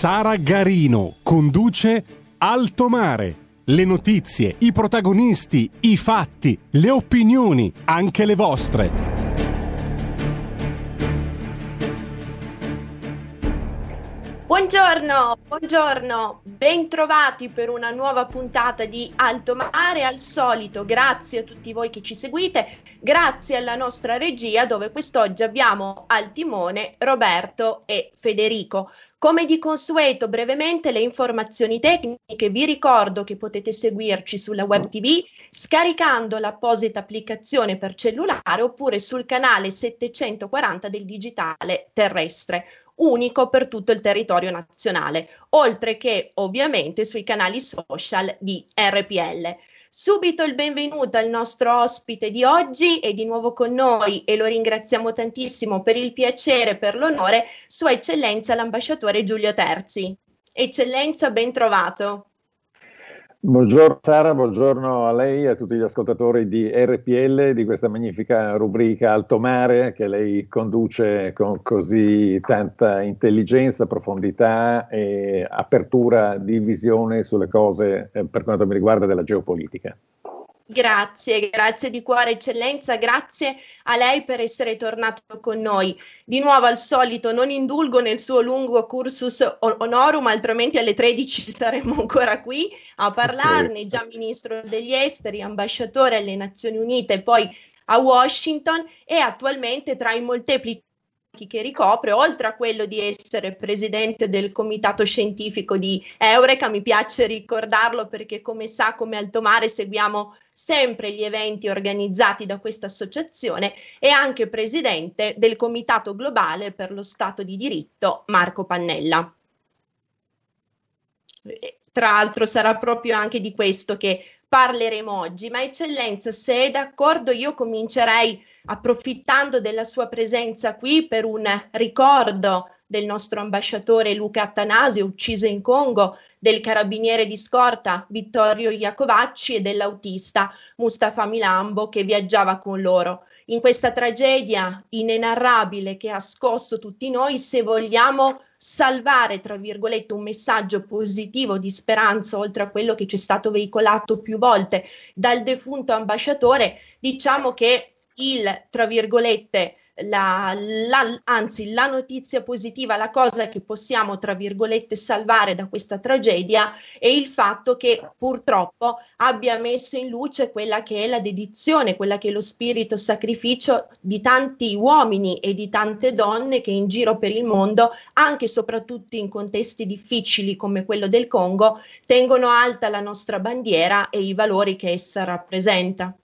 Sara Garino conduce Alto Mare. Le notizie, i protagonisti, i fatti, le opinioni, anche le vostre. Buongiorno, buongiorno, bentrovati per una nuova puntata di Alto Mare. Al solito, grazie a tutti voi che ci seguite, grazie alla nostra regia dove quest'oggi abbiamo al timone Roberto e Federico. Come di consueto, brevemente le informazioni tecniche, vi ricordo che potete seguirci sulla web TV scaricando l'apposita applicazione per cellulare oppure sul canale 740 del digitale terrestre, unico per tutto il territorio nazionale, oltre che ovviamente sui canali social di RPL. Subito il benvenuto al nostro ospite di oggi e di nuovo con noi e lo ringraziamo tantissimo per il piacere, per l'onore, Sua Eccellenza l'ambasciatore Giulio Terzi. Eccellenza, ben trovato. Buongiorno Sara, buongiorno a lei e a tutti gli ascoltatori di RPL, di questa magnifica rubrica Alto Mare che lei conduce con così tanta intelligenza, profondità e apertura di visione sulle cose eh, per quanto mi riguarda della geopolitica. Grazie, grazie di cuore eccellenza, grazie a lei per essere tornato con noi. Di nuovo al solito non indulgo nel suo lungo cursus honorum, altrimenti alle 13 saremmo ancora qui a parlarne, già ministro degli esteri, ambasciatore alle Nazioni Unite poi a Washington e attualmente tra i molteplici che ricopre, oltre a quello di essere presidente del comitato scientifico di Eureka, mi piace ricordarlo perché come sa, come Alto Mare seguiamo sempre gli eventi organizzati da questa associazione e anche presidente del comitato globale per lo Stato di diritto Marco Pannella. Tra l'altro sarà proprio anche di questo che parleremo oggi, ma eccellenza, se è d'accordo io comincerei approfittando della sua presenza qui per un ricordo del nostro ambasciatore Luca Attanasio, ucciso in Congo, del carabiniere di scorta Vittorio Iacovacci e dell'autista Mustafa Milambo che viaggiava con loro. In questa tragedia inenarrabile che ha scosso tutti noi, se vogliamo salvare, tra virgolette, un messaggio positivo di speranza, oltre a quello che ci è stato veicolato più volte dal defunto ambasciatore, diciamo che il, tra virgolette, la, la, anzi la notizia positiva, la cosa che possiamo, tra virgolette, salvare da questa tragedia è il fatto che purtroppo abbia messo in luce quella che è la dedizione, quella che è lo spirito sacrificio di tanti uomini e di tante donne che in giro per il mondo, anche e soprattutto in contesti difficili come quello del Congo, tengono alta la nostra bandiera e i valori che essa rappresenta.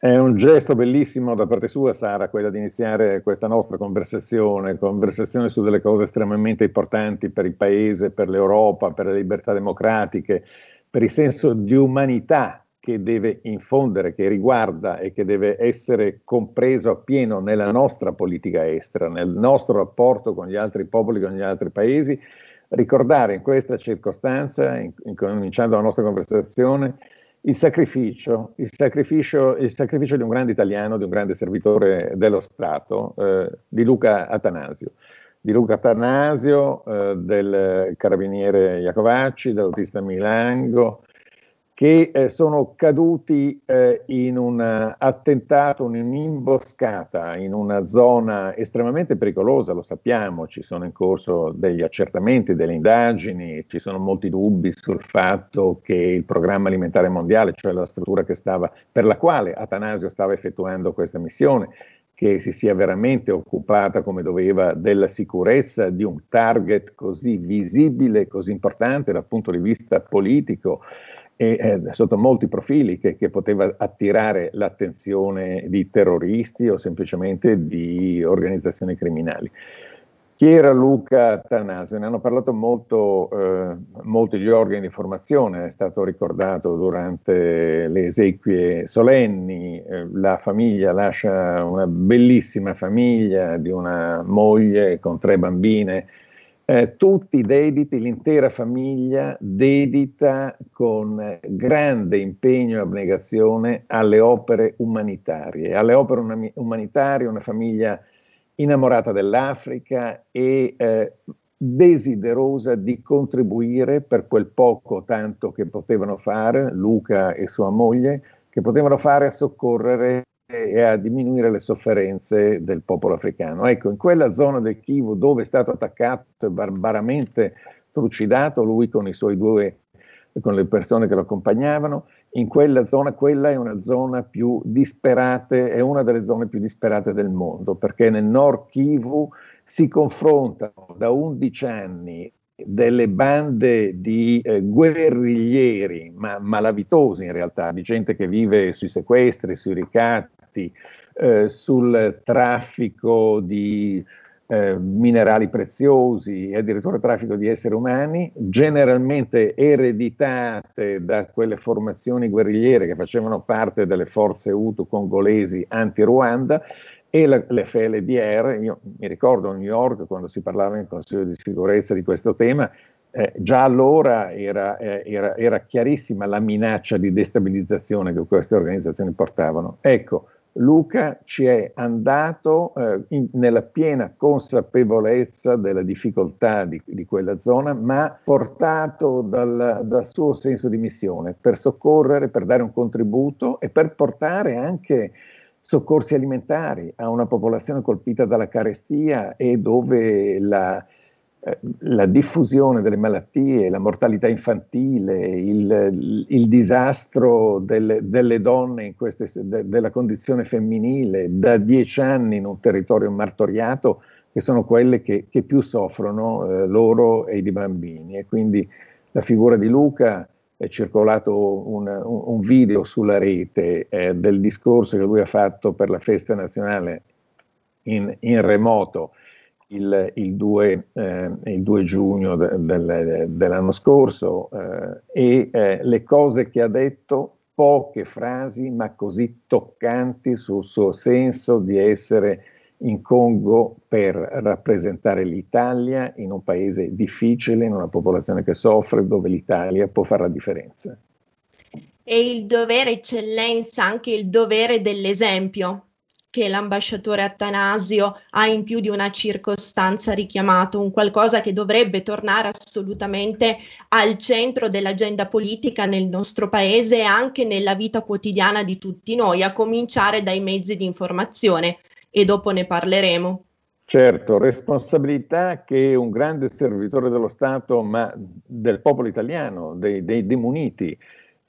È un gesto bellissimo da parte sua, Sara, quello di iniziare questa nostra conversazione, conversazione su delle cose estremamente importanti per il Paese, per l'Europa, per le libertà democratiche, per il senso di umanità che deve infondere, che riguarda e che deve essere compreso appieno nella nostra politica estera, nel nostro rapporto con gli altri popoli, con gli altri paesi. Ricordare in questa circostanza, cominciando la nostra conversazione, il sacrificio, il sacrificio, il sacrificio, di un grande italiano, di un grande servitore dello Stato, eh, di Luca Atanasio. Di Luca Atanasio, eh, del carabiniere Iacovacci, dell'autista Milango, che eh, sono caduti eh, in un attentato, in un'imboscata, in una zona estremamente pericolosa, lo sappiamo, ci sono in corso degli accertamenti, delle indagini, ci sono molti dubbi sul fatto che il programma alimentare mondiale, cioè la struttura stava, per la quale Atanasio stava effettuando questa missione, che si sia veramente occupata come doveva della sicurezza di un target così visibile, così importante dal punto di vista politico e eh, sotto molti profili che, che, poteva attirare l'attenzione di terroristi o semplicemente di organizzazioni criminali. Chi era Luca Tanasio? Ne hanno parlato molto eh, molti gli organi di formazione, è stato ricordato durante le esequie solenni, eh, la famiglia lascia una bellissima famiglia di una moglie con tre bambine, eh, tutti dediti, l'intera famiglia dedita con grande impegno e abnegazione alle opere umanitarie, alle opere umanitarie, una famiglia innamorata dell'Africa e eh, desiderosa di contribuire per quel poco tanto che potevano fare, Luca e sua moglie, che potevano fare a soccorrere e a diminuire le sofferenze del popolo africano. Ecco, in quella zona del Kivu dove è stato attaccato e barbaramente trucidato, lui con i suoi due, con le persone che lo accompagnavano, in quella zona, quella è una zona più disperata, è una delle zone più disperate del mondo, perché nel nord Kivu si confrontano da 11 anni delle bande di eh, guerriglieri, ma malavitosi in realtà, di gente che vive sui sequestri, sui ricatti, eh, sul traffico di eh, minerali preziosi e addirittura traffico di esseri umani, generalmente ereditate da quelle formazioni guerrigliere che facevano parte delle forze Hutu congolesi anti-Ruanda e la, l'FLDR, io mi ricordo a New York quando si parlava in Consiglio di sicurezza di questo tema, eh, già allora era, eh, era, era, chiarissima la minaccia di destabilizzazione che queste organizzazioni portavano. Ecco, Luca ci è andato eh, in, nella piena consapevolezza della difficoltà di, di quella zona, ma portato dal, dal, suo senso di missione per soccorrere, per dare un contributo e per portare anche soccorsi alimentari a una popolazione colpita dalla carestia e dove la, la diffusione delle malattie, la mortalità infantile, il, il disastro delle, delle donne, queste, de, della condizione femminile, da dieci anni in un territorio martoriato, che sono quelle che, che più soffrono eh, loro e i bambini. E quindi la figura di Luca è circolato un, un video sulla rete eh, del discorso che lui ha fatto per la festa nazionale in, in remoto il, il, 2, eh, il 2, giugno de, del, dell'anno scorso eh, e eh, le cose che ha detto, poche frasi ma così toccanti sul suo senso di essere in Congo per rappresentare l'Italia in un paese difficile, in una popolazione che soffre, dove l'Italia può fare la differenza. E il dovere, eccellenza, anche il dovere dell'esempio, che l'ambasciatore Attanasio ha in più di una circostanza richiamato, un qualcosa che dovrebbe tornare assolutamente al centro dell'agenda politica nel nostro paese e anche nella vita quotidiana di tutti noi, a cominciare dai mezzi di informazione e dopo ne parleremo. Certo, responsabilità che un grande servitore dello Stato, ma del popolo italiano, dei, dei demuniti,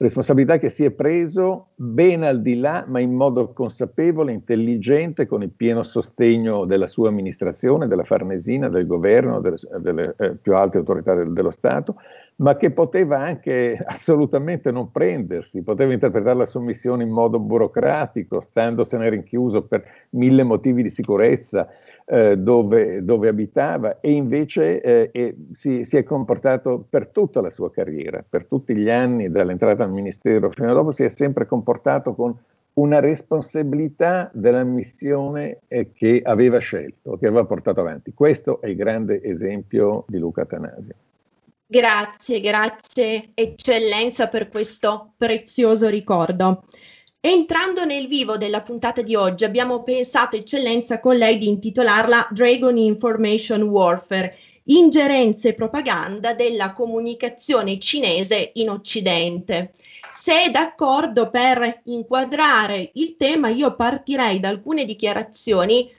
responsabilità che si è preso ben al di là, ma in modo consapevole, intelligente, con il pieno sostegno della sua amministrazione, della Farnesina, del governo, delle, delle eh, più alte autorità del, dello Stato, ma che poteva anche assolutamente non prendersi, poteva interpretare la sua in modo burocratico, standosene rinchiuso per mille motivi di sicurezza, eh, dove, dove, abitava e invece eh, e si, si, è comportato per tutta la sua carriera, per tutti gli anni dall'entrata al ministero fino a dopo, si è sempre comportato con una responsabilità della missione eh, che aveva scelto, che aveva portato avanti. Questo è il grande esempio di Luca Tanasio. Grazie, grazie eccellenza per questo prezioso ricordo. Entrando nel vivo della puntata di oggi, abbiamo pensato, eccellenza, con lei di intitolarla Dragon Information Warfare, ingerenze e propaganda della comunicazione cinese in Occidente. Se è d'accordo per inquadrare il tema, io partirei da alcune dichiarazioni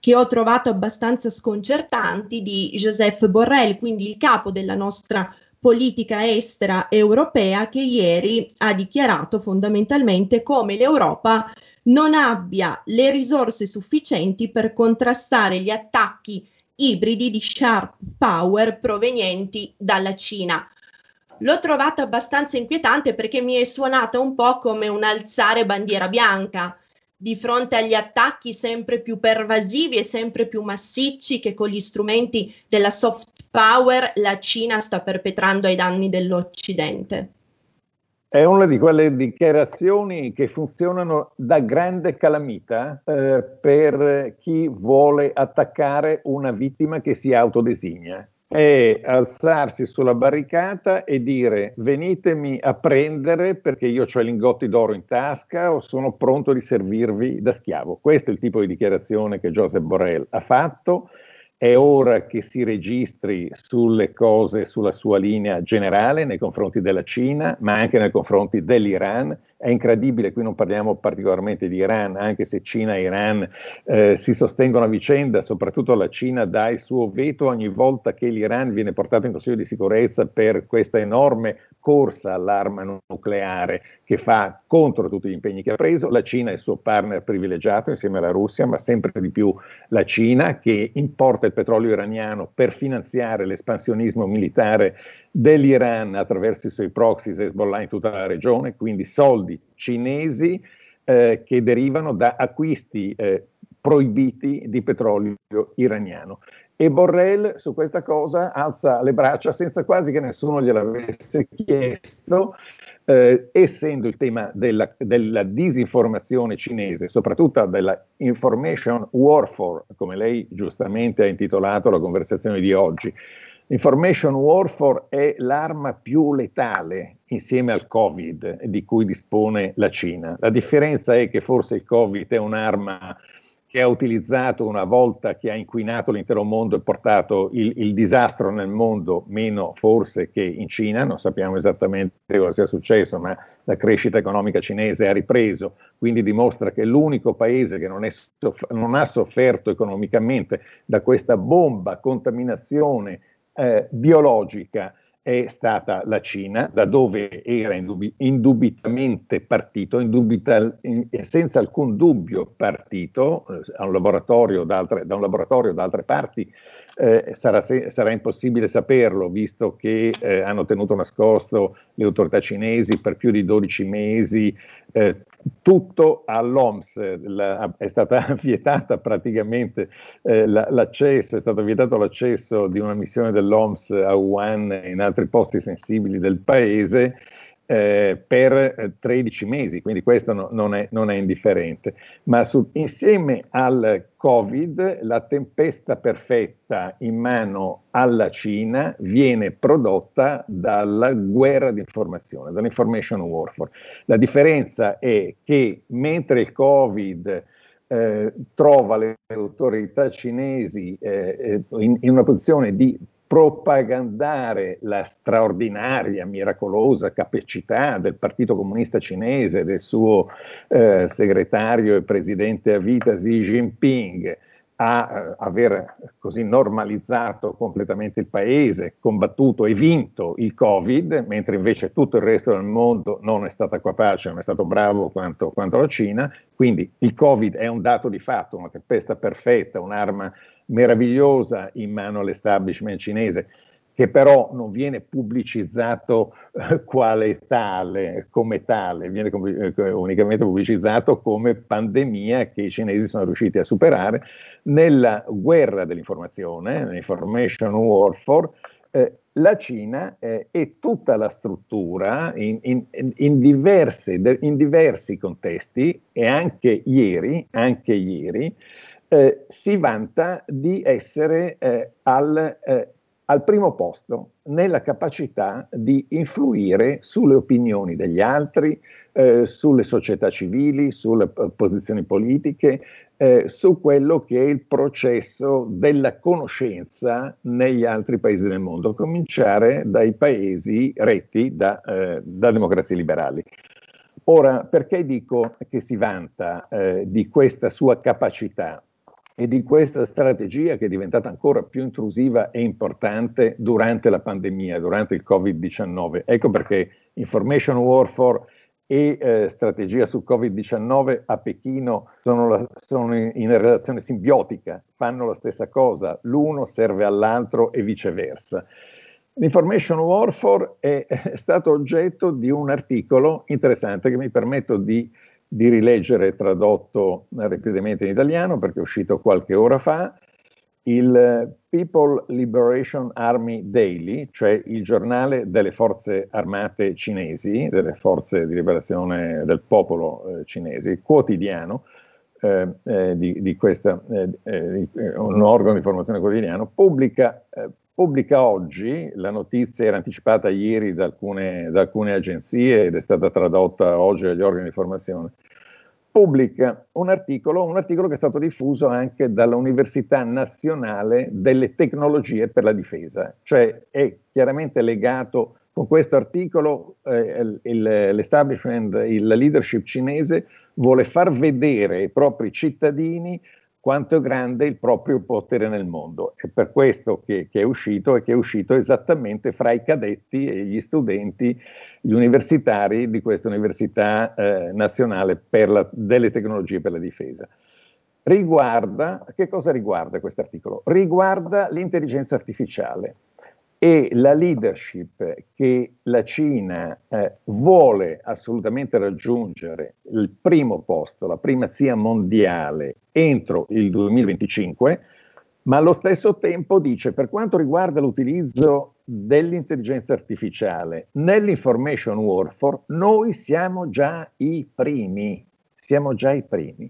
che ho trovato abbastanza sconcertanti di Joseph Borrell, quindi il capo della nostra politica estera europea che ieri ha dichiarato fondamentalmente come l'Europa non abbia le risorse sufficienti per contrastare gli attacchi ibridi di sharp power provenienti dalla Cina. l'ho trovata abbastanza inquietante perché mi è suonata un po' come un alzare bandiera bianca di fronte agli attacchi sempre più pervasivi e sempre più massicci che con gli strumenti della soft power la Cina sta perpetrando ai danni dell'Occidente. È una di quelle dichiarazioni che funzionano da grande calamita eh, per chi vuole attaccare una vittima che si autodesigna. È alzarsi sulla barricata e dire venitemi a prendere perché io ho i lingotti d'oro in tasca o sono pronto a riservirvi da schiavo. Questo è il tipo di dichiarazione che Joseph Borrell ha fatto è ora che si registri sulle cose, sulla sua linea generale nei confronti della Cina, ma anche nei confronti dell'Iran è incredibile, qui non parliamo particolarmente di Iran, anche se Cina e Iran eh, si sostengono a vicenda, soprattutto la Cina dà il suo veto ogni volta che l'Iran viene portato in Consiglio di sicurezza per questa enorme corsa all'arma nucleare che fa contro tutti gli impegni che ha preso. La Cina è il suo partner privilegiato insieme alla Russia, ma sempre di più la Cina che importa il petrolio iraniano per finanziare l'espansionismo militare dell'Iran attraverso i suoi proxy Hezbollah in tutta la regione, quindi soldi cinesi eh, che derivano da acquisti eh, proibiti di petrolio iraniano. E Borrell su questa cosa alza le braccia senza quasi che nessuno gliel'avesse chiesto, eh, essendo il tema della, della, disinformazione cinese, soprattutto della information warfare, come lei giustamente ha intitolato la conversazione di oggi, Information warfare è l'arma più letale insieme al Covid di cui dispone la Cina. La differenza è che forse il Covid è un'arma che ha utilizzato una volta che ha inquinato l'intero mondo e portato il, il, disastro nel mondo, meno forse che in Cina, non sappiamo esattamente cosa sia successo, ma la crescita economica cinese ha ripreso, quindi dimostra che l'unico paese che non, soff- non ha sofferto economicamente da questa bomba contaminazione eh, biologica è stata la Cina, da dove era indub- indubitamente partito, indubita- in, senza alcun dubbio partito, eh, un da, da un laboratorio da altre parti eh, sarà, se, sarà, impossibile saperlo, visto che eh, hanno tenuto nascosto le autorità cinesi per più di 12 mesi eh, tutto all'OMS, la, è stata vietata praticamente eh, la, l'accesso, è stato vietato l'accesso di una missione dell'OMS a Wuhan e in altri posti sensibili del paese eh, per 13 eh, mesi, quindi questo no, non, è, non, è, indifferente. Ma su, insieme al Covid, la tempesta perfetta in mano alla Cina viene prodotta dalla guerra di informazione, dall'information warfare. La differenza è che mentre il Covid eh, trova le autorità cinesi eh, eh in, in una posizione di propagandare la straordinaria, miracolosa capacità del Partito Comunista Cinese, del suo eh, segretario e presidente a vita Xi Jinping, a eh, aver così normalizzato completamente il paese, combattuto e vinto il Covid, mentre invece tutto il resto del mondo non è stato capace, non è stato bravo quanto, quanto la Cina. Quindi il Covid è un dato di fatto, una tempesta perfetta, un'arma meravigliosa in mano all'establishment cinese, che però non viene pubblicizzato eh, quale tale, come tale, viene eh, unicamente pubblicizzato come pandemia che i cinesi sono riusciti a superare. Nella guerra dell'informazione, l'information warfare, eh, la Cina eh, e tutta la struttura in, in, in, diverse, in, diversi contesti e anche ieri, anche ieri eh, si vanta di essere eh, al, eh, al, primo posto nella capacità di influire sulle opinioni degli altri, eh, sulle società civili, sulle posizioni politiche, eh, su quello che è il processo della conoscenza negli altri paesi del mondo, a cominciare dai paesi retti da, eh, da democrazie liberali. Ora, perché dico che si vanta di questa sua capacità? E di questa strategia che è diventata ancora più intrusiva e importante durante la pandemia, durante il Covid-19. Ecco perché information warfare e eh, strategia sul Covid-19 a Pechino sono, la, sono in, relazione simbiotica, fanno la stessa cosa, l'uno serve all'altro e viceversa. L'information warfare è, è, stato oggetto di un articolo interessante che mi permetto di, di rileggere tradotto rapidamente in italiano perché è uscito qualche ora fa, il People Liberation Army Daily, cioè il giornale delle forze armate cinesi, delle forze di liberazione del popolo eh, cinesi, quotidiano, eh, eh, di, di, questa, eh, eh, eh, un organo di informazione quotidiano, pubblica, pubblica, oggi, la notizia era anticipata ieri da alcune, da alcune agenzie ed è stata tradotta oggi dagli organi di informazione, pubblica. Un articolo, un articolo che è stato diffuso anche dall'Università Nazionale delle Tecnologie per la Difesa, cioè è chiaramente legato con questo articolo eh, il, l'establishment, la leadership cinese vuole far vedere ai propri cittadini quanto è grande il proprio potere nel mondo. È per questo che, che, è uscito e che è uscito esattamente fra i cadetti e gli studenti, gli universitari di questa Università eh, Nazionale la, delle Tecnologie per la Difesa. Riguarda, che cosa riguarda questo articolo? Riguarda l'intelligenza artificiale e la leadership che la Cina eh, vuole assolutamente raggiungere il primo posto, la primazia mondiale entro il 2025, ma allo stesso tempo dice per quanto riguarda l'utilizzo dell'intelligenza artificiale nell'information warfare, noi siamo già i primi, siamo già i primi.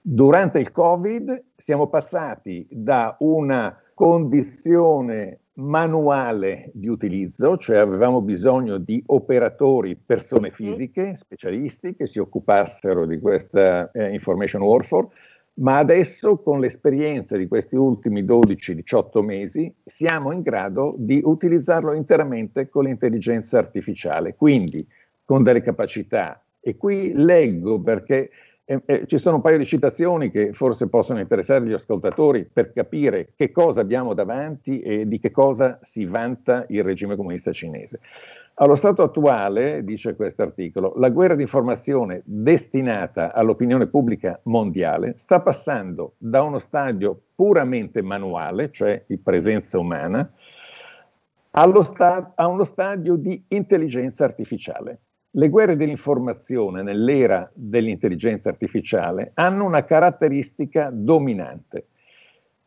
Durante il Covid siamo passati da una condizione manuale di utilizzo, cioè avevamo bisogno di operatori, persone fisiche, specialisti che si occupassero di questa eh, information warfare, ma adesso con l'esperienza di questi ultimi 12-18 mesi siamo in grado di utilizzarlo interamente con l'intelligenza artificiale, quindi con delle capacità. E qui leggo perché eh, eh, ci sono un paio di citazioni che forse possono interessare gli ascoltatori per capire che cosa abbiamo davanti e di che cosa si vanta il regime comunista cinese. Allo stato attuale, dice questo articolo, la guerra di informazione destinata all'opinione pubblica mondiale sta passando da uno stadio puramente manuale, cioè di presenza umana, sta- a uno stadio di intelligenza artificiale. Le guerre dell'informazione nell'era dell'intelligenza artificiale hanno una caratteristica dominante.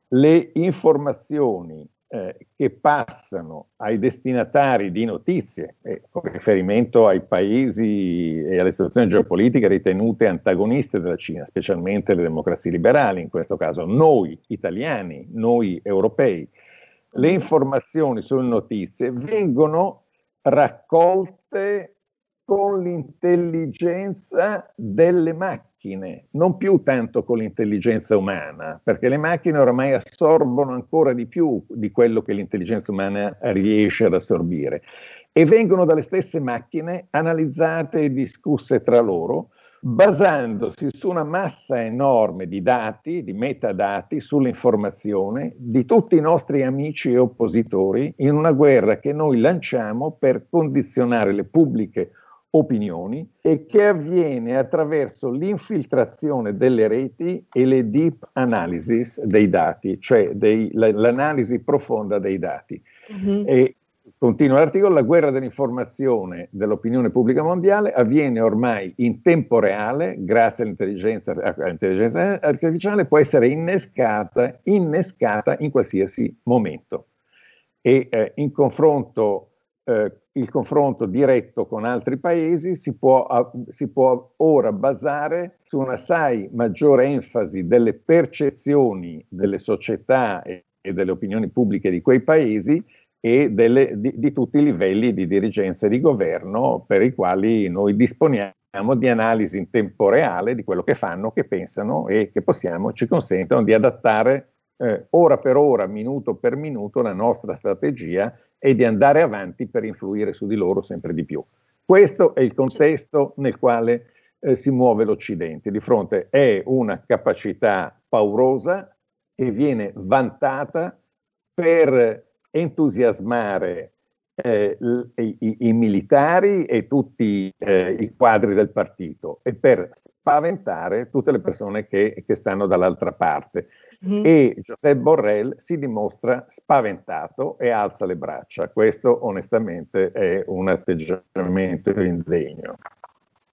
Le informazioni eh, che passano ai destinatari di notizie, eh, con riferimento ai paesi e alle situazioni geopolitiche ritenute antagoniste della Cina, specialmente le democrazie liberali, in questo caso noi italiani, noi europei, le informazioni sulle notizie vengono raccolte con l'intelligenza delle macchine, non più tanto con l'intelligenza umana, perché le macchine oramai assorbono ancora di più di quello che l'intelligenza umana riesce ad assorbire. E vengono dalle stesse macchine analizzate e discusse tra loro, basandosi su una massa enorme di dati, di metadati sull'informazione di tutti i nostri amici e oppositori in una guerra che noi lanciamo per condizionare le pubbliche opinioni e che avviene attraverso l'infiltrazione delle reti e le deep analysis dei dati, cioè dei, l'analisi profonda dei dati. Mm-hmm. E continua l'articolo, la guerra dell'informazione dell'opinione pubblica mondiale avviene ormai in tempo reale, grazie all'intelligenza, all'intelligenza artificiale, può essere innescata, innescata in qualsiasi momento. E eh, in confronto eh, il confronto diretto con altri paesi si può, si può ora basare su una assai maggiore enfasi delle percezioni delle società e, e delle opinioni pubbliche di quei paesi e delle, di, di, tutti i livelli di dirigenza e di governo per i quali noi disponiamo di analisi in tempo reale di quello che fanno, che pensano e che possiamo, ci consentono di adattare eh, ora per ora, minuto per minuto, la nostra strategia e di andare avanti per influire su di loro sempre di più. Questo è il contesto nel quale eh, si muove l'Occidente. Di fronte è una capacità paurosa che viene vantata per entusiasmare eh, i, i, militari e tutti eh, i quadri del partito e per spaventare tutte le persone che, che stanno dall'altra parte. Mm. E José Borrell si dimostra spaventato e alza le braccia. Questo onestamente è un atteggiamento indegno.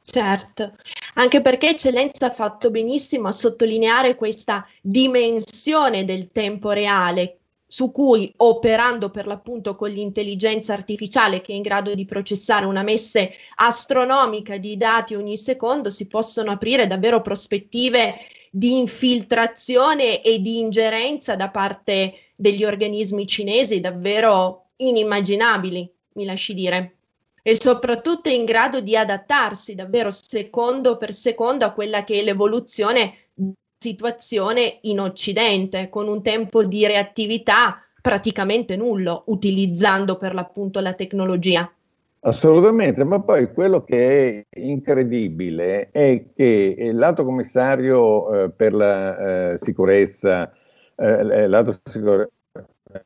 Certo, anche perché Eccellenza ha fatto benissimo a sottolineare questa dimensione del tempo reale su cui operando per l'appunto con l'intelligenza artificiale che è in grado di processare una messe astronomica di dati ogni secondo si possono aprire davvero prospettive di infiltrazione e di ingerenza da parte degli organismi cinesi davvero inimmaginabili, mi lasci dire. E soprattutto è in grado di adattarsi davvero secondo per secondo a quella che è l'evoluzione situazione in Occidente, con un tempo di reattività praticamente nullo, utilizzando per l'appunto la tecnologia. Assolutamente, ma poi quello che è incredibile è che l'alto commissario eh, per la eh, sicurezza, eh, l'alto sicur-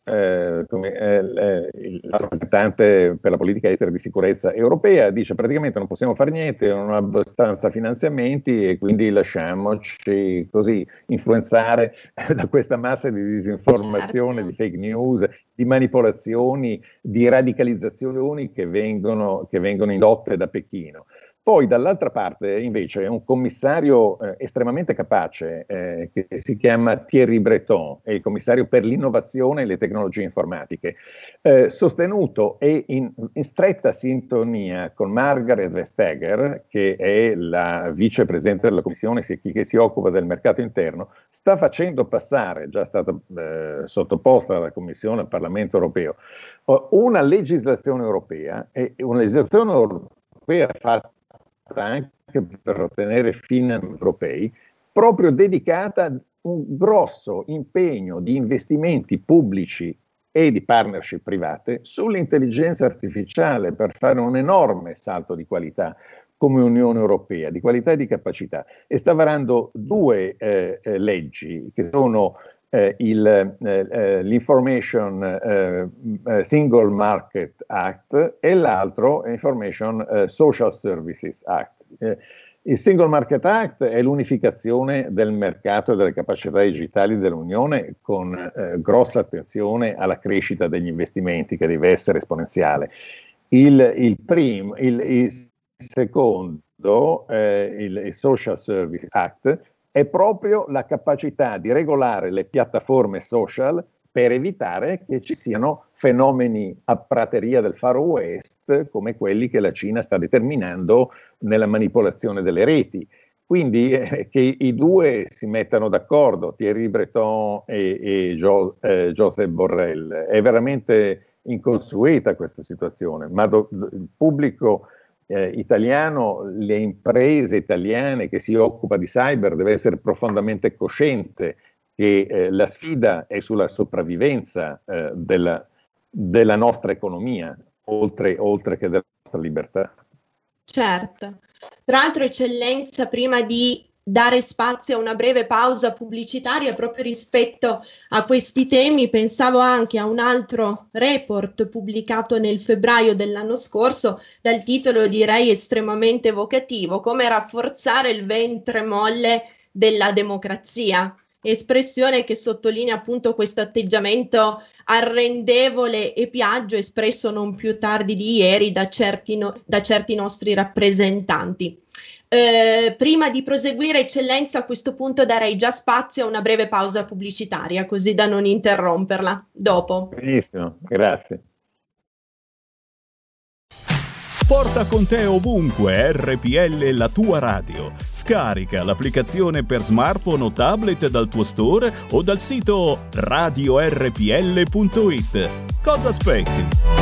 eh, come, eh, il rappresentante per la politica estera di sicurezza europea dice praticamente non possiamo fare niente, non ho abbastanza finanziamenti e quindi lasciamoci così influenzare da questa massa di disinformazione, di fake news, di manipolazioni, di radicalizzazioni che vengono, che vengono indotte da Pechino. Poi dall'altra parte invece un commissario eh, estremamente capace eh, che si chiama Thierry Breton, è il commissario per l'innovazione e le tecnologie informatiche, eh, sostenuto e in, in, stretta sintonia con Margaret Vestager, che è la vicepresidente della commissione che si occupa del mercato interno, sta facendo passare, già stata eh, sottoposta dalla commissione al Parlamento europeo, una legislazione europea, e una legislazione europea fatta anche per ottenere fini europei, proprio dedicata a un grosso impegno di investimenti pubblici e di partnership private sull'intelligenza artificiale per fare un enorme salto di qualità come Unione Europea, di qualità e di capacità, e sta varando due eh, eh leggi che sono eh, il, eh, eh l'Information eh, eh, Single Market Act e l'altro Information Social Services Act. il Single Market Act è l'unificazione del mercato e delle capacità digitali dell'Unione con grossa attenzione alla crescita degli investimenti che deve essere esponenziale. Il, il, prim, il, il secondo, il, il Social Service Act, è proprio la capacità di regolare le piattaforme social per evitare che ci siano fenomeni a prateria del Far West come quelli che la Cina sta determinando nella manipolazione delle reti. Quindi eh, che i due si mettano d'accordo, Thierry Breton e, e jo, eh, Joseph Borrell, è veramente inconsueta questa situazione, ma do, il pubblico eh, italiano, le imprese italiane che si occupa di cyber deve essere profondamente cosciente che eh, la sfida è sulla sopravvivenza eh, della, della, nostra economia, oltre, oltre che della nostra libertà. Certo. Tra l'altro, eccellenza, prima di dare spazio a una breve pausa pubblicitaria proprio rispetto a questi temi. Pensavo anche a un altro report pubblicato nel febbraio dell'anno scorso dal titolo direi estremamente evocativo, come rafforzare il ventre molle della democrazia. Espressione che sottolinea appunto questo atteggiamento arrendevole e piaggio espresso non più tardi di ieri da certi, no, da certi nostri rappresentanti. Eh, prima di proseguire, eccellenza, a questo punto darei già spazio a una breve pausa pubblicitaria, così da non interromperla. Dopo. Benissimo, grazie. Porta con te ovunque RPL la tua radio. Scarica l'applicazione per smartphone o tablet dal tuo store o dal sito radiorpl.it. Cosa aspetti?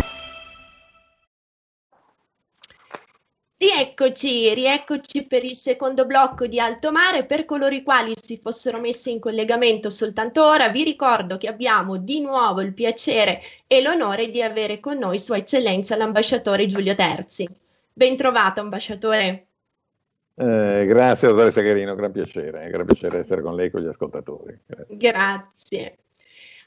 Rieccoci, rieccoci per il secondo blocco di Alto Mare. Per coloro i quali si fossero messi in collegamento soltanto ora, vi ricordo che abbiamo di nuovo il piacere e l'onore di avere con noi Sua Eccellenza l'ambasciatore Giulio Terzi. Ben trovato, ambasciatore. Eh, grazie, dottoressa Garino, gran piacere, gran piacere essere con lei e con gli ascoltatori. Grazie. grazie.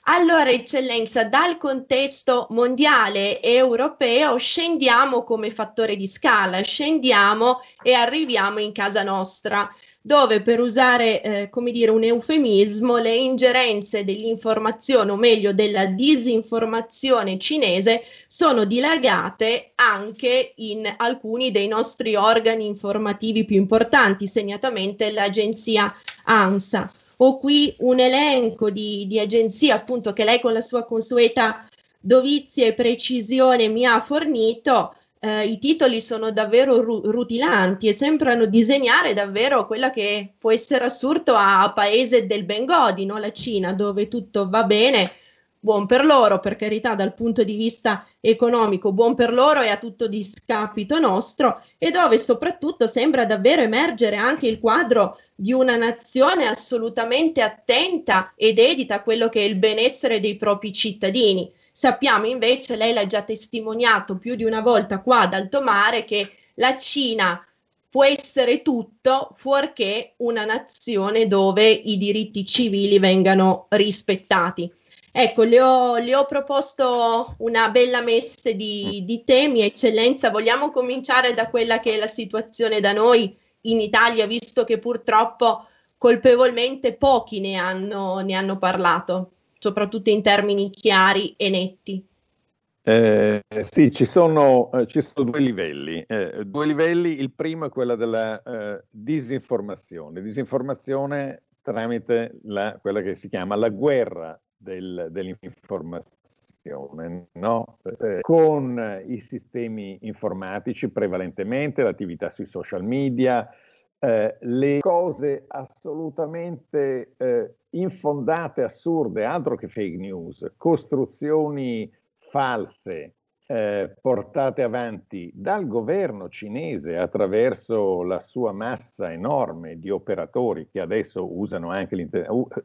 Allora, eccellenza, dal contesto mondiale e europeo scendiamo come fattore di scala, scendiamo e arriviamo in casa nostra, dove per usare, eh, come dire, un eufemismo, le ingerenze dell'informazione, o meglio della disinformazione cinese, sono dilagate anche in alcuni dei nostri organi informativi più importanti, segnatamente l'agenzia ANSA ho qui un elenco di, di agenzie appunto che lei con la sua consueta dovizia e precisione mi ha fornito. Eh, I titoli sono davvero ru- rutilanti e sembrano disegnare davvero quella che può essere assurdo a paese del Bengodi, no? la Cina, dove tutto va bene, buon per loro, per carità, dal punto di vista economico, buon per loro e a tutto discapito nostro, e dove soprattutto sembra davvero emergere anche il quadro di una nazione assolutamente attenta ed edita a quello che è il benessere dei propri cittadini. Sappiamo invece, lei l'ha già testimoniato più di una volta qua ad alto mare, che la Cina può essere tutto fuorché una nazione dove i diritti civili vengano rispettati. Ecco, le ho, le ho proposto una bella messe di, di temi, eccellenza. Vogliamo cominciare da quella che è la situazione da noi in Italia, visto che purtroppo colpevolmente pochi ne hanno, ne hanno parlato, soprattutto in termini chiari e netti. Eh, sì, ci sono, eh, ci sono due livelli. Eh, due livelli. Il primo è quello della eh, disinformazione. Disinformazione tramite la, quella che si chiama la guerra del, dell'informazione no? eh, con i sistemi informatici prevalentemente, l'attività sui social media, eh, le cose assolutamente eh, infondate, assurde, altro che fake news, costruzioni false eh, portate avanti dal governo cinese attraverso la sua massa enorme di operatori che adesso usano anche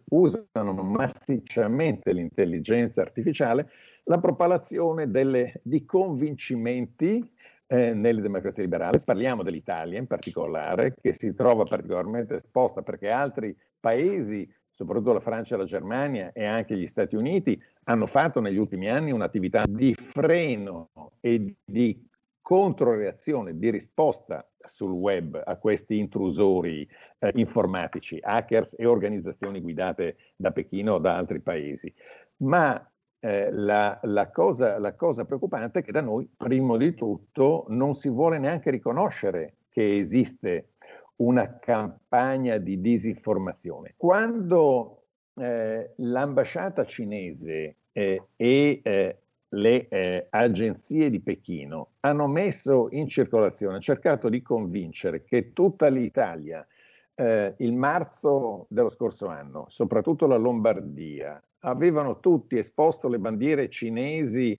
usano massicciamente l'intelligenza artificiale, la propalazione delle, di convincimenti eh, nelle democrazie liberali. Parliamo dell'Italia in particolare, che si trova particolarmente esposta perché altri paesi, soprattutto la Francia la Germania e anche gli Stati Uniti, hanno fatto negli ultimi anni un'attività di freno e di controreazione, di risposta sul web a questi intrusori eh, informatici, hackers e organizzazioni guidate da Pechino o da altri paesi. Ma eh, la, la, cosa, la, cosa, preoccupante è che da noi, prima di tutto, non si vuole neanche riconoscere che esiste una campagna di disinformazione. Quando eh, l'ambasciata cinese eh, e eh, le eh, agenzie di Pechino hanno messo in circolazione, cercato di convincere che tutta l'Italia, eh, il marzo dello scorso anno, soprattutto la Lombardia, avevano tutti esposto le bandiere cinesi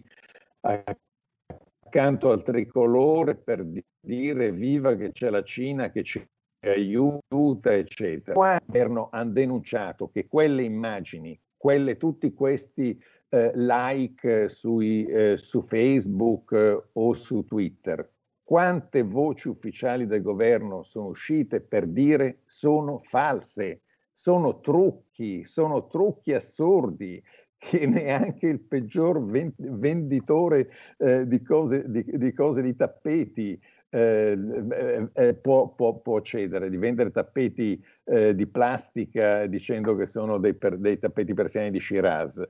accanto al tricolore per dire viva che c'è la Cina che ci aiuta, eccetera. Qua il governo hanno denunciato che quelle immagini, quelle, tutti questi eh, like sui, eh, su Facebook eh, o su Twitter, quante voci ufficiali del governo sono uscite per dire sono false sono trucchi, sono trucchi assurdi che neanche il peggior venditore eh, di, cose, di, di, cose, di tappeti eh, eh, eh, può, può, può, cedere, di vendere tappeti eh, di plastica dicendo che sono dei, per, dei tappeti persiani di Shiraz.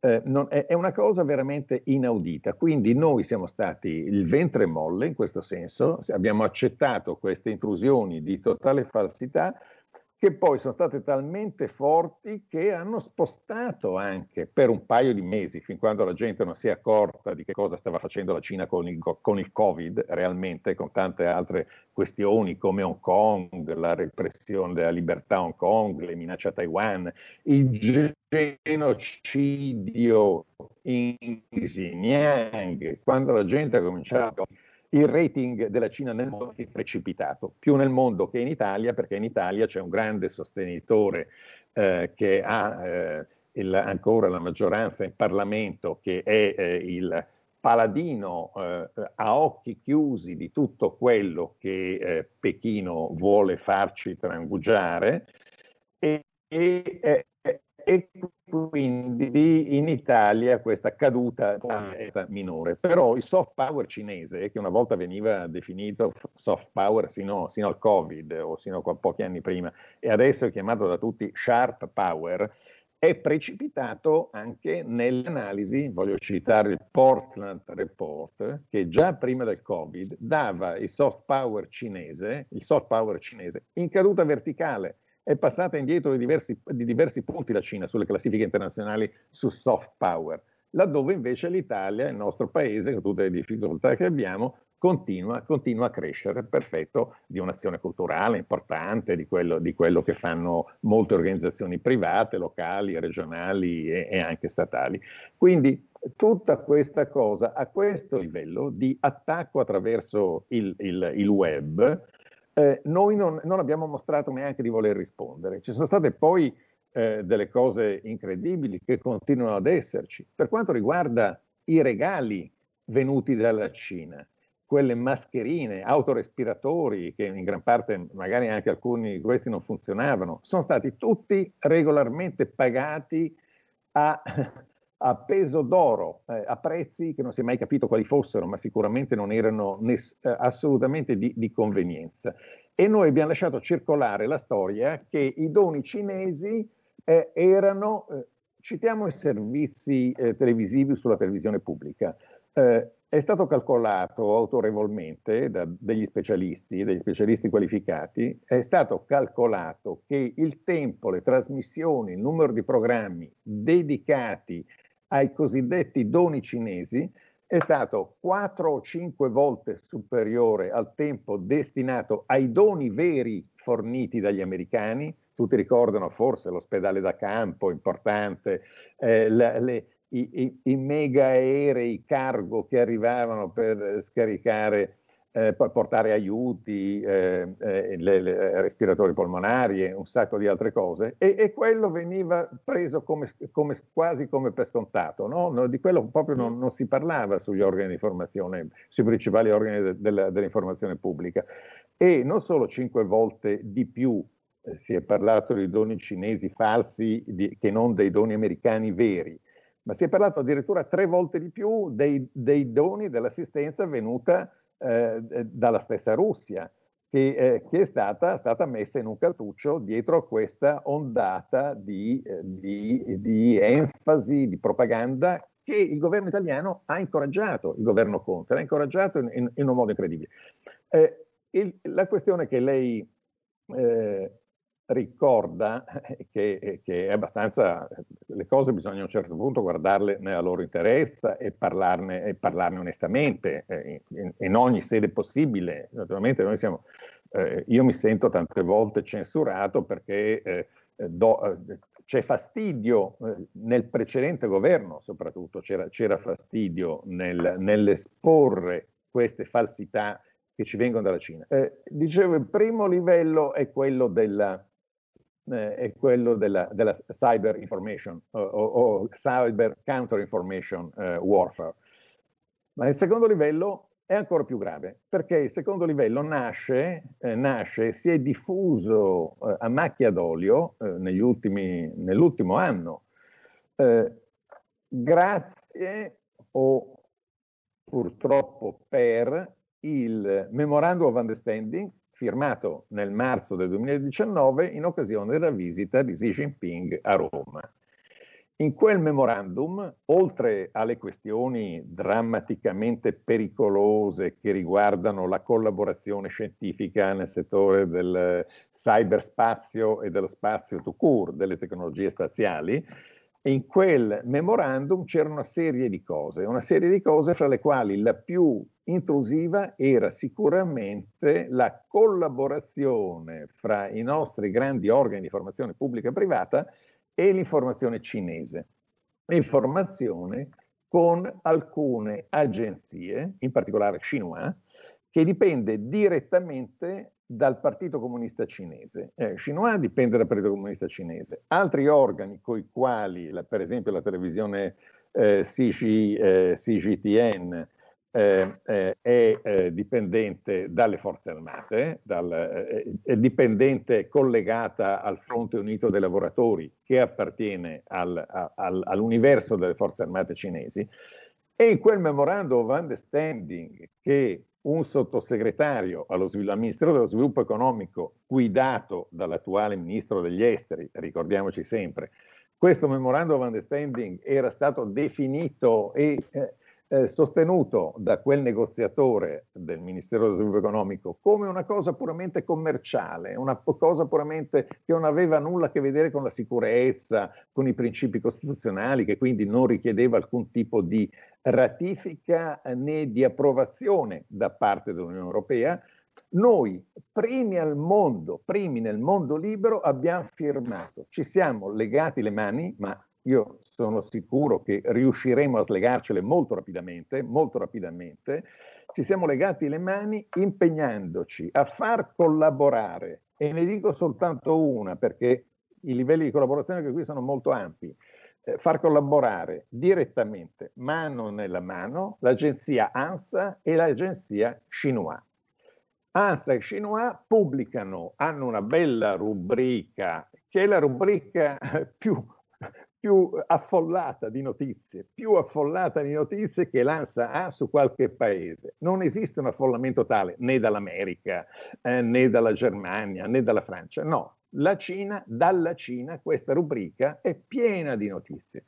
Eh, non, è, è, una cosa veramente inaudita. Quindi noi siamo stati il ventre molle in questo senso, abbiamo accettato queste intrusioni di totale falsità che poi sono state talmente forti che hanno spostato anche per un paio di mesi, fin quando la gente non si è accorta di che cosa stava facendo la Cina con il, con il Covid, realmente, con tante altre questioni come Hong Kong, la repressione della libertà a Hong Kong, le minacce a Taiwan, il genocidio in Xinjiang, quando la gente ha cominciato il rating della Cina nel mondo è precipitato, più nel mondo che in Italia, perché in Italia c'è un grande sostenitore eh, che ha eh, il, ancora la maggioranza in Parlamento, che è eh, il paladino eh, a occhi chiusi di tutto quello che eh, Pechino vuole farci trangugiare. E, e, e quindi in Italia questa caduta è minore. Però il soft power cinese, che una volta veniva definito soft power sino, sino al Covid o sino a pochi anni prima, e adesso è chiamato da tutti sharp power, è precipitato anche nell'analisi, voglio citare il Portland Report, che già prima del Covid dava il soft power cinese, il soft power cinese in caduta verticale è passata indietro di diversi, di diversi punti la Cina sulle classifiche internazionali su soft power, laddove invece l'Italia, il nostro paese, con tutte le difficoltà che abbiamo, continua, continua, a crescere per effetto di un'azione culturale importante, di quello, di quello, che fanno molte organizzazioni private, locali, regionali e, e anche statali. Quindi tutta questa cosa a questo livello di attacco attraverso il, il, il web eh, noi non, non, abbiamo mostrato neanche di voler rispondere. Ci sono state poi eh, delle cose incredibili che continuano ad esserci. Per quanto riguarda i regali venuti dalla Cina, quelle mascherine, autorespiratori, che in gran parte magari anche alcuni di questi non funzionavano, sono stati tutti regolarmente pagati a a peso d'oro, eh, a prezzi che non si è mai capito quali fossero, ma sicuramente non erano ness- eh, assolutamente di, di, convenienza. E noi abbiamo lasciato circolare la storia che i doni cinesi eh, erano, eh, citiamo i servizi eh, televisivi sulla televisione pubblica, eh, è stato calcolato autorevolmente da degli specialisti, degli specialisti qualificati, è stato calcolato che il tempo, le trasmissioni, il numero di programmi dedicati ai cosiddetti doni cinesi è stato quattro o cinque volte superiore al tempo destinato ai doni veri forniti dagli americani. Tutti ricordano forse l'ospedale da campo importante, eh, le, le, i, i, i mega aerei cargo che arrivavano per scaricare eh, portare aiuti, eh, eh, le, le, respiratori polmonari e un sacco di altre cose, e, e quello veniva preso come, come, quasi come per scontato, no? No, di quello proprio non, non, si parlava sugli organi di informazione, sui principali organi de, de, dell'informazione pubblica. E non solo cinque volte di più eh, si è parlato di doni cinesi falsi di, che non dei doni americani veri, ma si è parlato addirittura tre volte di più dei, dei doni dell'assistenza venuta eh, dalla stessa Russia, che, eh, che è stata, stata, messa in un cartuccio dietro a questa ondata di, eh, di, di enfasi, di propaganda che il governo italiano ha incoraggiato, il governo Conte l'ha incoraggiato in, in, in un modo incredibile. Eh, il, la questione che lei eh, ricorda eh, che, eh, che, è abbastanza, le cose bisogna a un certo punto guardarle nella loro interezza e parlarne, e parlarne onestamente eh, in, in, ogni sede possibile. Naturalmente noi siamo, eh, io mi sento tante volte censurato perché eh, do, eh, c'è fastidio nel precedente governo soprattutto, c'era, c'era fastidio nel, nell'esporre queste falsità che ci vengono dalla Cina. Eh, dicevo, il primo livello è quello della, eh, è quello della, della cyber information o, o, cyber counter information eh, warfare. Ma il secondo livello è ancora più grave, perché il secondo livello nasce, eh, nasce si è diffuso eh, a macchia d'olio eh, ultimi, nell'ultimo anno, eh, grazie o purtroppo per il Memorandum of Understanding firmato nel marzo del 2019 in occasione della visita di Xi Jinping a Roma. In quel memorandum, oltre alle questioni drammaticamente pericolose che riguardano la collaborazione scientifica nel settore del cyberspazio e dello spazio to cure, delle tecnologie spaziali, in quel memorandum c'era una serie di cose, una serie di cose fra le quali la più intrusiva era sicuramente la collaborazione fra i nostri grandi organi di formazione pubblica e privata e l'informazione cinese. Informazione con alcune agenzie, in particolare Xinhua, che dipende direttamente dal Partito Comunista Cinese. Eh, Xinhua dipende dal Partito Comunista Cinese. Altri organi con i quali, la, per esempio la televisione eh, CG, eh, CGTN, eh, eh, è eh, dipendente dalle forze armate, dal, è dipendente collegata al Fronte Unito dei Lavoratori che appartiene al, al, all'universo delle forze armate cinesi e in quel memorandum of understanding che un sottosegretario allo, al dello Sviluppo Economico guidato dall'attuale Ministro degli Esteri, ricordiamoci sempre, questo memorandum of understanding era stato definito e eh, eh, sostenuto da quel negoziatore del Ministero dello Sviluppo Economico come una cosa puramente commerciale, una cosa puramente che non aveva nulla a che vedere con la sicurezza, con i principi costituzionali, che quindi non richiedeva alcun tipo di ratifica né di approvazione da parte dell'Unione Europea, noi, primi al mondo, primi nel mondo libero, abbiamo firmato, ci siamo legati le mani, ma io sono sicuro che riusciremo a slegarcele molto rapidamente, molto rapidamente, ci siamo legati le mani impegnandoci a far collaborare, e ne dico soltanto una perché i livelli di collaborazione che qui sono molto ampi, eh, far collaborare direttamente, mano nella mano, l'agenzia ANSA e l'agenzia Xinhua. ANSA e Xinhua pubblicano, hanno una bella rubrica, che è la rubrica più più affollata di notizie, più affollata di notizie che l'ANSA ha su qualche paese. Non esiste un affollamento tale né dall'America, eh, né dalla Germania, né dalla Francia. No, la Cina, dalla Cina, questa rubrica è piena di notizie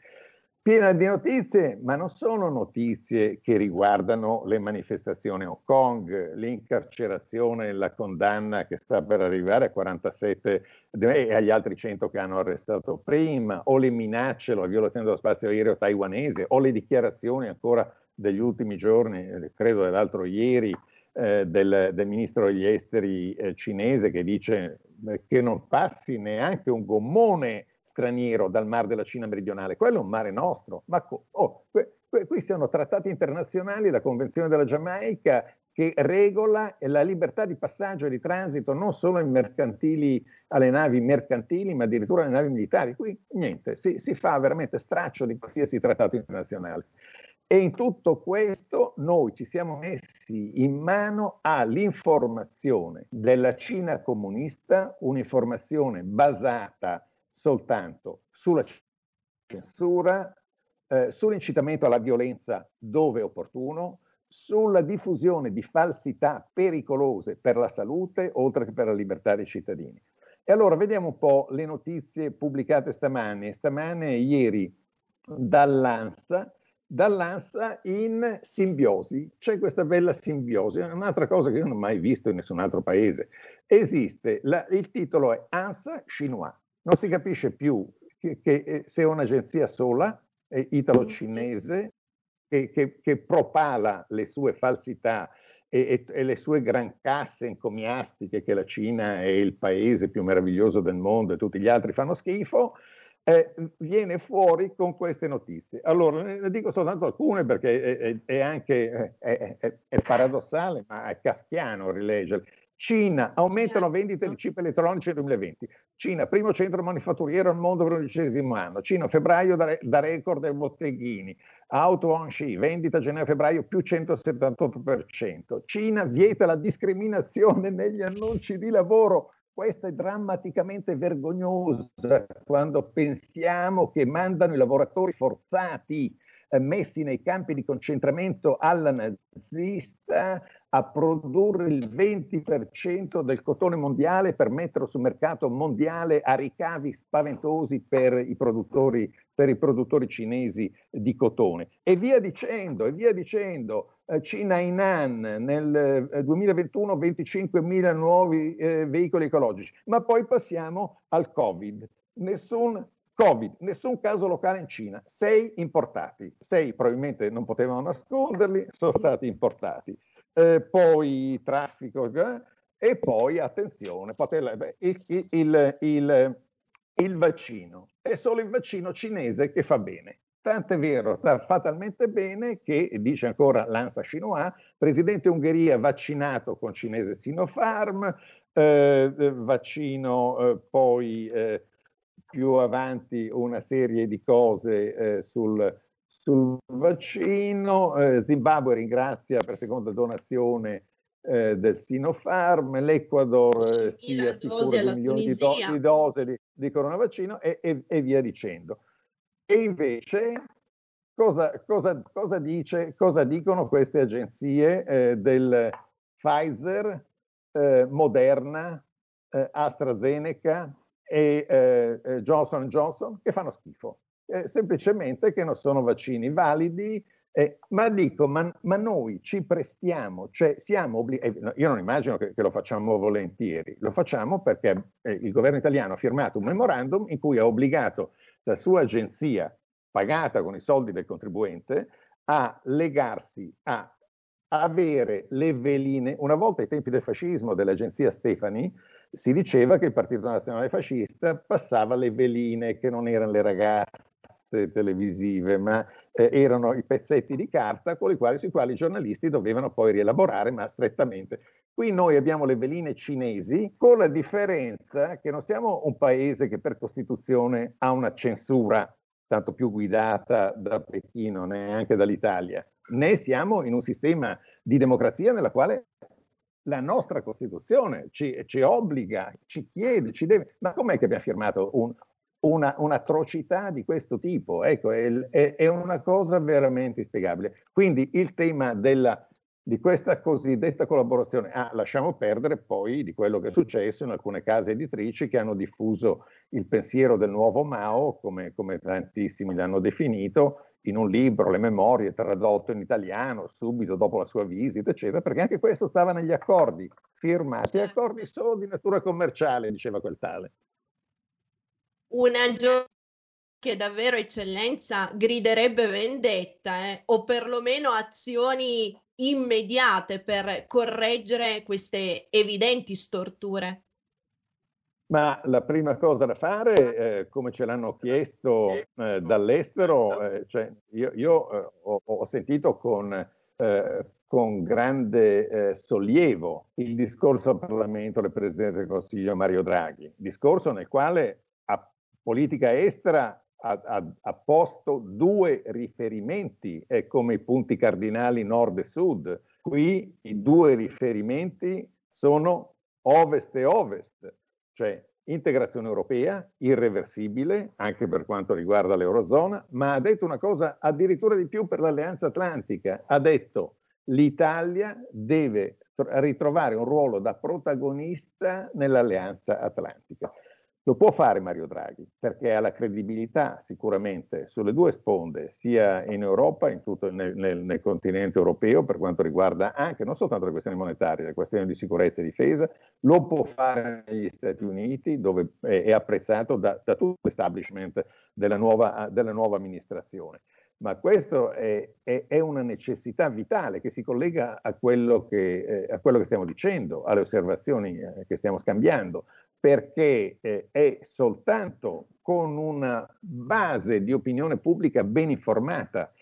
piena di notizie, ma non sono notizie che riguardano le manifestazioni a Hong Kong, l'incarcerazione, la condanna che sta per arrivare a 47 e agli altri 100 che hanno arrestato prima, o le minacce, la violazione dello spazio aereo taiwanese, o le dichiarazioni ancora degli ultimi giorni, credo dell'altro ieri, eh, del, del, ministro degli esteri eh, cinese che dice eh, che non passi neanche un gommone straniero dal Mar della Cina meridionale, quello è un mare nostro. Ma co- oh, que- que- qui siano trattati internazionali, la Convenzione della Giamaica che regola la libertà di passaggio e di transito non solo alle navi mercantili, ma addirittura alle navi militari. Qui niente, si, si fa veramente straccio di qualsiasi trattato internazionale. E in tutto questo noi ci siamo messi in mano all'informazione della Cina comunista, un'informazione basata soltanto sulla censura, eh, sull'incitamento alla violenza dove opportuno, sulla diffusione di falsità pericolose per la salute, oltre che per la libertà dei cittadini. E allora vediamo un po' le notizie pubblicate stamane, stamane e ieri dall'ANSA, dall'ANSA in simbiosi. C'è questa bella simbiosi, un'altra cosa che io non ho mai visto in nessun altro paese. Esiste, la, il titolo è ANSA Chinois, non si capisce più che, che eh, se è un'agenzia sola, è italo-cinese, che, che, che, propala le sue falsità e, e, e, le sue gran casse encomiastiche che la Cina è il paese più meraviglioso del mondo e tutti gli altri fanno schifo, eh, viene fuori con queste notizie. Allora, ne dico soltanto alcune perché è, è, è anche è, paradossale, ma è kafkiano rileggerle. Cina, aumentano vendite di chip elettronici nel 2020. Cina, primo centro manifatturiero al mondo per l'undicesimo anno. Cina, febbraio da, re- da record dei botteghini. Auto on sci, vendita gennaio-febbraio più 178%. Cina vieta la discriminazione negli annunci di lavoro. Questa è drammaticamente vergognosa quando pensiamo che mandano i lavoratori forzati eh, messi nei campi di concentramento alla nazista a produrre il 20% del cotone mondiale per metterlo sul mercato mondiale a ricavi spaventosi per i produttori, per i produttori cinesi di cotone. E via dicendo, e via dicendo. Eh, Cina Inan nel 2021 eh, 25.000 nuovi eh, veicoli ecologici, ma poi passiamo al Covid. Nessun Covid, nessun caso locale in Cina, sei importati, sei probabilmente non potevano nasconderli, sono stati importati eh, poi traffico eh, e poi attenzione, beh, il, il, il, il, vaccino. È solo il vaccino cinese che fa bene. Tant'è vero, fa talmente bene che, dice ancora l'ANSA Chinois, presidente Ungheria vaccinato con cinese Sinopharm, eh, vaccino eh, poi eh, più avanti una serie di cose eh, sul sul vaccino. Eh, Zimbabwe ringrazia per seconda donazione eh, del Sinopharm, l'Ecuador eh, si assicura 2 milioni di, do- di dose di, di coronavaccino e, e, e, via dicendo. E invece cosa, cosa, cosa, dice, cosa dicono queste agenzie eh, del Pfizer, eh, Moderna, eh, AstraZeneca e eh, Johnson Johnson che fanno schifo? Eh, semplicemente che non sono vaccini validi, eh, ma dico, ma, ma, noi ci prestiamo, cioè siamo obbligati, eh, io non immagino che, che, lo facciamo volentieri, lo facciamo perché eh, il governo italiano ha firmato un memorandum in cui ha obbligato la sua agenzia, pagata con i soldi del contribuente, a legarsi a avere le veline. Una volta ai tempi del fascismo dell'agenzia Stefani si diceva che il Partito Nazionale Fascista passava le veline che non erano le ragazze televisive, ma eh, erano i pezzetti di carta quali, sui quali i giornalisti dovevano poi rielaborare, ma strettamente. Qui noi abbiamo le veline cinesi, con la differenza che non siamo un paese che per Costituzione ha una censura tanto più guidata da Pechino, neanche dall'Italia, né siamo in un sistema di democrazia nella quale la nostra Costituzione ci, ci, obbliga, ci chiede, ci deve. Ma com'è che abbiamo firmato un, una, un'atrocità di questo tipo. Ecco, è, è, è, una cosa veramente inspiegabile. Quindi il tema della, di questa cosiddetta collaborazione, ah, lasciamo perdere poi di quello che è successo in alcune case editrici che hanno diffuso il pensiero del nuovo Mao, come, come tantissimi l'hanno definito, in un libro, le memorie, tradotto in italiano subito dopo la sua visita, eccetera, perché anche questo stava negli accordi firmati, accordi solo di natura commerciale, diceva quel tale una giornata che davvero eccellenza griderebbe vendetta eh, o perlomeno azioni immediate per correggere queste evidenti storture? Ma la prima cosa da fare, eh, come ce l'hanno chiesto eh, dall'estero, eh, cioè io, io eh, ho, ho, sentito con, eh, con grande sollievo il discorso al Parlamento del Presidente del Consiglio Mario Draghi, discorso nel quale politica estera ha, ha, ha, posto due riferimenti eh, come i punti cardinali nord e sud. Qui i due riferimenti sono ovest e ovest, cioè integrazione europea irreversibile anche per quanto riguarda l'Eurozona, ma ha detto una cosa addirittura di più per l'Alleanza Atlantica. Ha detto l'Italia deve ritrovare un ruolo da protagonista nell'Alleanza Atlantica. Lo può fare Mario Draghi perché ha la credibilità sicuramente sulle due sponde, sia in Europa, in tutto, nel, nel, nel, continente europeo, per quanto riguarda anche non soltanto le questioni monetarie, le questioni di sicurezza e difesa, lo può fare negli Stati Uniti, dove è, è apprezzato da, da, tutto l'establishment della nuova, della nuova amministrazione. Ma questo è, è, è, una necessità vitale che si collega a quello che, eh, a quello che stiamo dicendo, alle osservazioni eh, che stiamo scambiando perché eh, è soltanto con una base di opinione pubblica ben informata,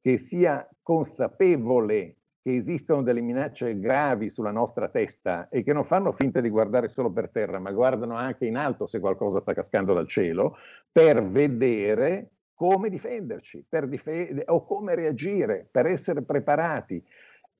che sia consapevole che esistono delle minacce gravi sulla nostra testa e che non fanno finta di guardare solo per terra, ma guardano anche in alto se qualcosa sta cascando dal cielo, per vedere come difenderci per dif- o come reagire, per essere preparati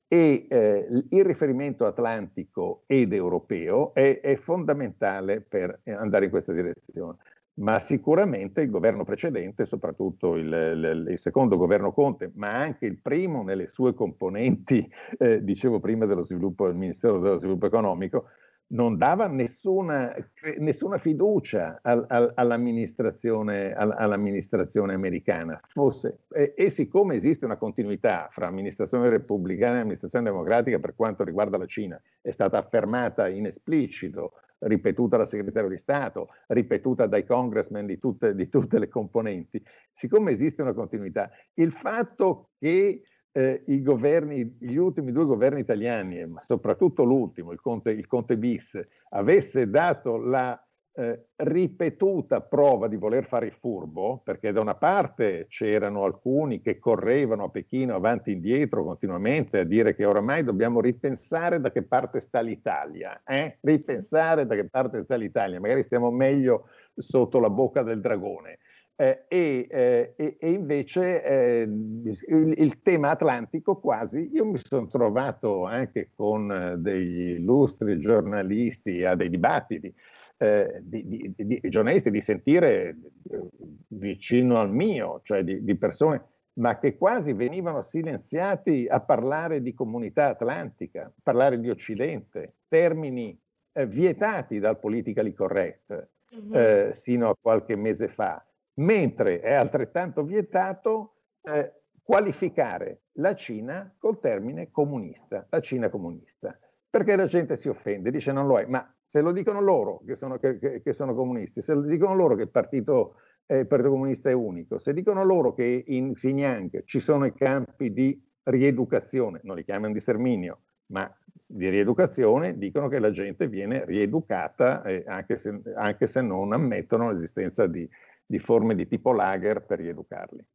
e eh, il riferimento atlantico ed europeo è, è, fondamentale per andare in questa direzione. ma sicuramente il governo precedente, soprattutto il, il, il, secondo governo Conte, ma anche il primo nelle sue componenti, eh, dicevo prima dello sviluppo del Ministero dello Sviluppo Economico, non dava nessuna, nessuna fiducia al, al, all'amministrazione, all, all'amministrazione, americana. Fosse, e, e, siccome esiste una continuità fra amministrazione repubblicana e amministrazione democratica per quanto riguarda la Cina, è stata affermata in esplicito ripetuta dal segretario di Stato, ripetuta dai congressmen di tutte, di tutte le componenti, siccome esiste una continuità, il fatto che eh, i governi, gli ultimi due governi italiani, ma soprattutto l'ultimo, il Conte, il Conte bis, avesse dato la eh, ripetuta prova di voler fare il furbo, perché da una parte c'erano alcuni che correvano a Pechino avanti e indietro continuamente a dire che oramai dobbiamo ripensare da che parte sta l'Italia, eh? ripensare da che parte sta l'Italia, magari stiamo meglio sotto la bocca del dragone. Eh, e, eh, e, e, invece eh, il, il, tema atlantico quasi, io mi sono trovato anche con eh, degli illustri giornalisti a dei dibattiti eh, di, di, di, giornalisti di sentire eh, vicino al mio, cioè di, di, persone, ma che quasi venivano silenziati a parlare di comunità atlantica, parlare di Occidente, termini eh, vietati dal politically correct mm-hmm. eh, sino a qualche mese fa, mentre è altrettanto vietato eh, qualificare la Cina col termine comunista, la Cina comunista, perché la gente si offende, dice non lo è, ma se lo dicono loro che sono, che, che sono comunisti, se lo dicono loro che il partito, eh, il partito, Comunista è unico, se dicono loro che in Xinjiang ci sono i campi di rieducazione, non li chiamano di sterminio, ma di rieducazione, dicono che la gente viene rieducata eh, anche, se, anche, se, non ammettono l'esistenza di, di forme di tipo lager per rieducarli.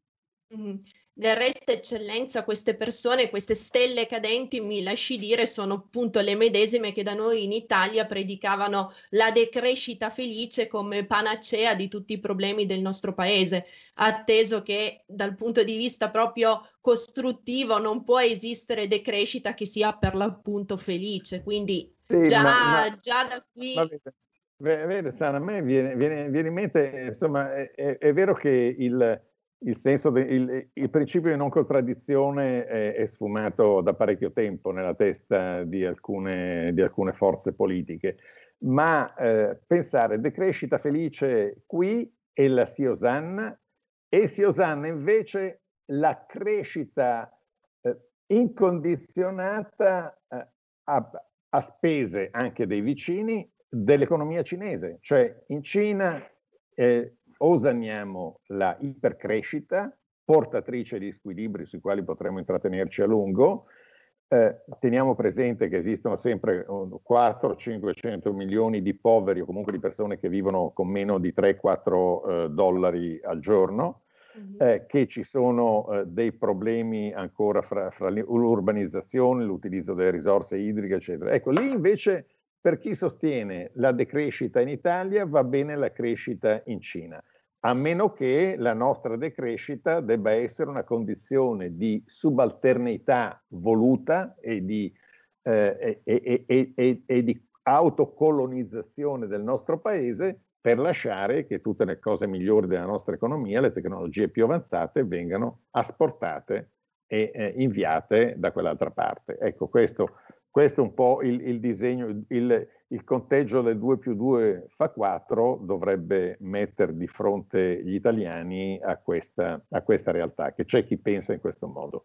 Mm. Del resto, eccellenza, queste persone, queste stelle cadenti, mi lasci dire, sono appunto le medesime che da noi in Italia predicavano la decrescita felice come panacea di tutti i problemi del nostro paese, atteso che dal punto di vista proprio costruttivo non può esistere decrescita che sia per l'appunto felice. Quindi sì, già, ma, ma, già, da qui... Vede, Sara, a me viene, viene, viene in mente, insomma, è, è, è vero che il il, de, il, il, principio di non contraddizione è, è, sfumato da parecchio tempo nella testa di alcune, di alcune forze politiche, ma eh, pensare decrescita felice qui e la si osanna e si osanna invece la crescita eh, incondizionata eh, a, a spese anche dei vicini dell'economia cinese, cioè in Cina eh, osanniamo la ipercrescita, portatrice di squilibri sui quali potremo intrattenerci a lungo. Eh, teniamo presente che esistono sempre 400-500 milioni di poveri o comunque di persone che vivono con meno di 3-4 eh, dollari al giorno, mm-hmm. eh, che ci sono eh, dei problemi ancora fra, fra l'urbanizzazione, l'utilizzo delle risorse idriche, eccetera. Ecco, lì invece per chi sostiene la decrescita in Italia va bene la crescita in Cina a meno che la nostra decrescita debba essere una condizione di subalternità voluta e di, eh, e, e, e, di autocolonizzazione del nostro paese per lasciare che tutte le cose migliori della nostra economia, le tecnologie più avanzate, vengano asportate e eh, inviate da quell'altra parte. Ecco, questo, questo è un po' il, il disegno, il, il conteggio del 2 più 2 fa 4 dovrebbe mettere di fronte gli italiani a questa, a questa realtà, che c'è chi pensa in questo modo.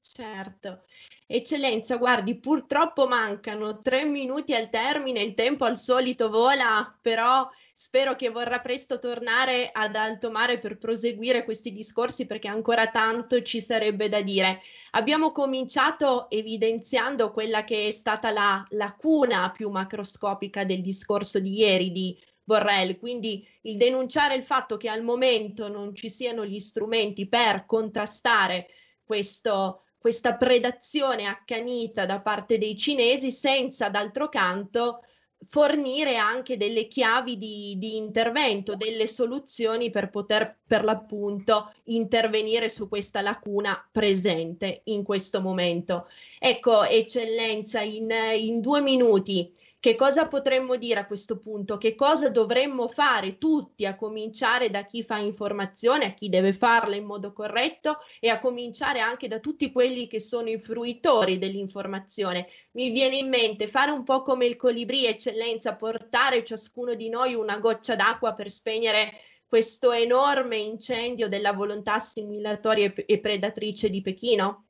Certo. Eccellenza, guardi, purtroppo mancano tre minuti al termine, il tempo al solito vola, però spero che vorrà presto tornare ad alto mare per proseguire questi discorsi perché ancora tanto ci sarebbe da dire. Abbiamo cominciato evidenziando quella che è stata la lacuna più macroscopica del discorso di ieri di Borrell, quindi il denunciare il fatto che al momento non ci siano gli strumenti per contrastare questo questa predazione accanita da parte dei cinesi senza d'altro canto fornire anche delle chiavi di, di, intervento, delle soluzioni per poter per l'appunto intervenire su questa lacuna presente in questo momento. Ecco, eccellenza, in, in due minuti, che cosa potremmo dire a questo punto? Che cosa dovremmo fare tutti, a cominciare da chi fa informazione, a chi deve farla in modo corretto e a cominciare anche da tutti quelli che sono i fruitori dell'informazione. Mi viene in mente fare un po' come il colibrì, eccellenza, portare ciascuno di noi una goccia d'acqua per spegnere questo enorme incendio della volontà assimilatoria e predatrice di Pechino?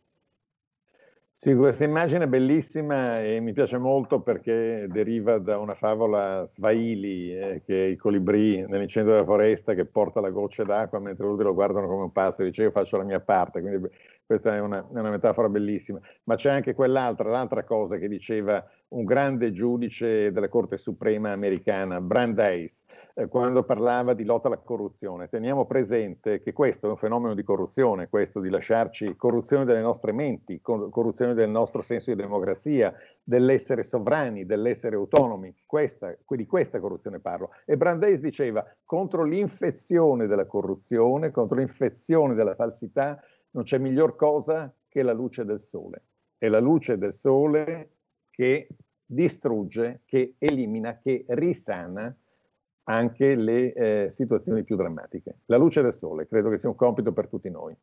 Sì, questa immagine è bellissima e mi piace molto perché deriva da una favola Swahili, eh, che è il colibrì nell'incendio della foresta che porta la goccia d'acqua mentre tutti lo guardano come un pazzo e dice io faccio la mia parte, quindi questa è una, è una metafora bellissima. Ma c'è anche quell'altra, l'altra cosa che diceva un grande giudice della Corte Suprema americana, Brandeis, eh, quando parlava di lotta alla corruzione. Teniamo presente che questo è un fenomeno di corruzione, questo di lasciarci corruzione delle nostre menti, corruzione del nostro senso di democrazia, dell'essere sovrani, dell'essere autonomi. Questa, di questa corruzione parlo. E Brandeis diceva contro l'infezione della corruzione, contro l'infezione della falsità, non c'è miglior cosa che la luce del sole. È la luce del sole che distrugge, che elimina, che risana anche le eh, situazioni più drammatiche. La luce del sole credo che sia un compito per tutti noi.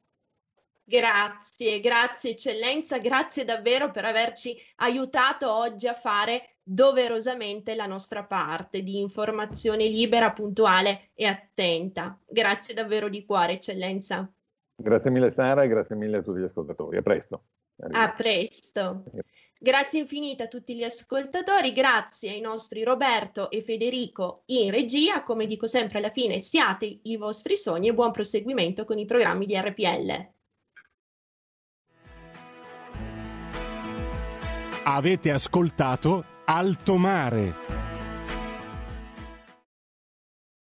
Grazie, grazie eccellenza, grazie davvero per averci aiutato oggi a fare doverosamente la nostra parte di informazione libera, puntuale e attenta. Grazie davvero di cuore, eccellenza. Grazie mille Sara e grazie mille a tutti gli ascoltatori. A presto. A presto. Grazie infinite a tutti gli ascoltatori, grazie ai nostri Roberto e Federico in regia. Come dico sempre alla fine, siate i vostri sogni e buon proseguimento con i programmi di RPL. Avete ascoltato Alto Mare.